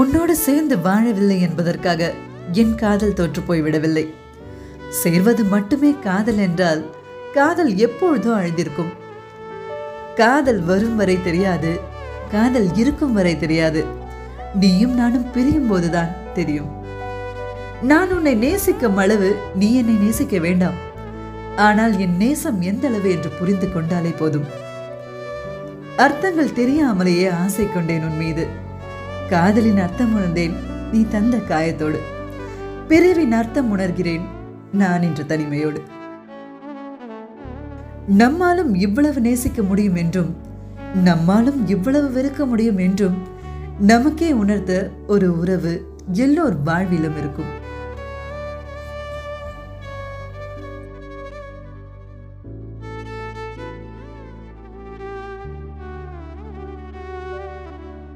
உன்னோடு சேர்ந்து வாழவில்லை என்பதற்காக என் காதல் தோற்று போய்விடவில்லை. சேர்வது மட்டுமே காதல் என்றால் காதல் எப்பொழுதோ அழுந்திருக்கும். காதல் வரும் வரை தெரியாது காதல் இருக்கும் வரை தெரியாது. நீயும் நானும் பிரியும் போதுதான் தெரியும். நான் உன்னை நேசிக்கும் அளவு நீ என்னை நேசிக்க வேண்டாம். ஆனால் என் நேசம் எந்த அளவு என்று புரிந்து கொண்டாலே போதும். அர்த்தங்கள் தெரியாமலேயே ஆசை கொண்டேன் உன் மீது. காதலின் அர்த்தம் உணர்ந்தேன். நீ தந்த காயத்தோடு. பிரிவின் அர்த்தம் உணர்கிறேன் நான் இன்று தனிமையோடு. நம்மாலும் இவ்வளவு நேசிக்க முடியும் என்றும் நம்மாலும் இவ்வளவு வெறுக்க முடியும் என்றும் நமக்கே உணர்த்த ஒரு உறவு எல்லோர் வாழ்விலும் இருக்கும்.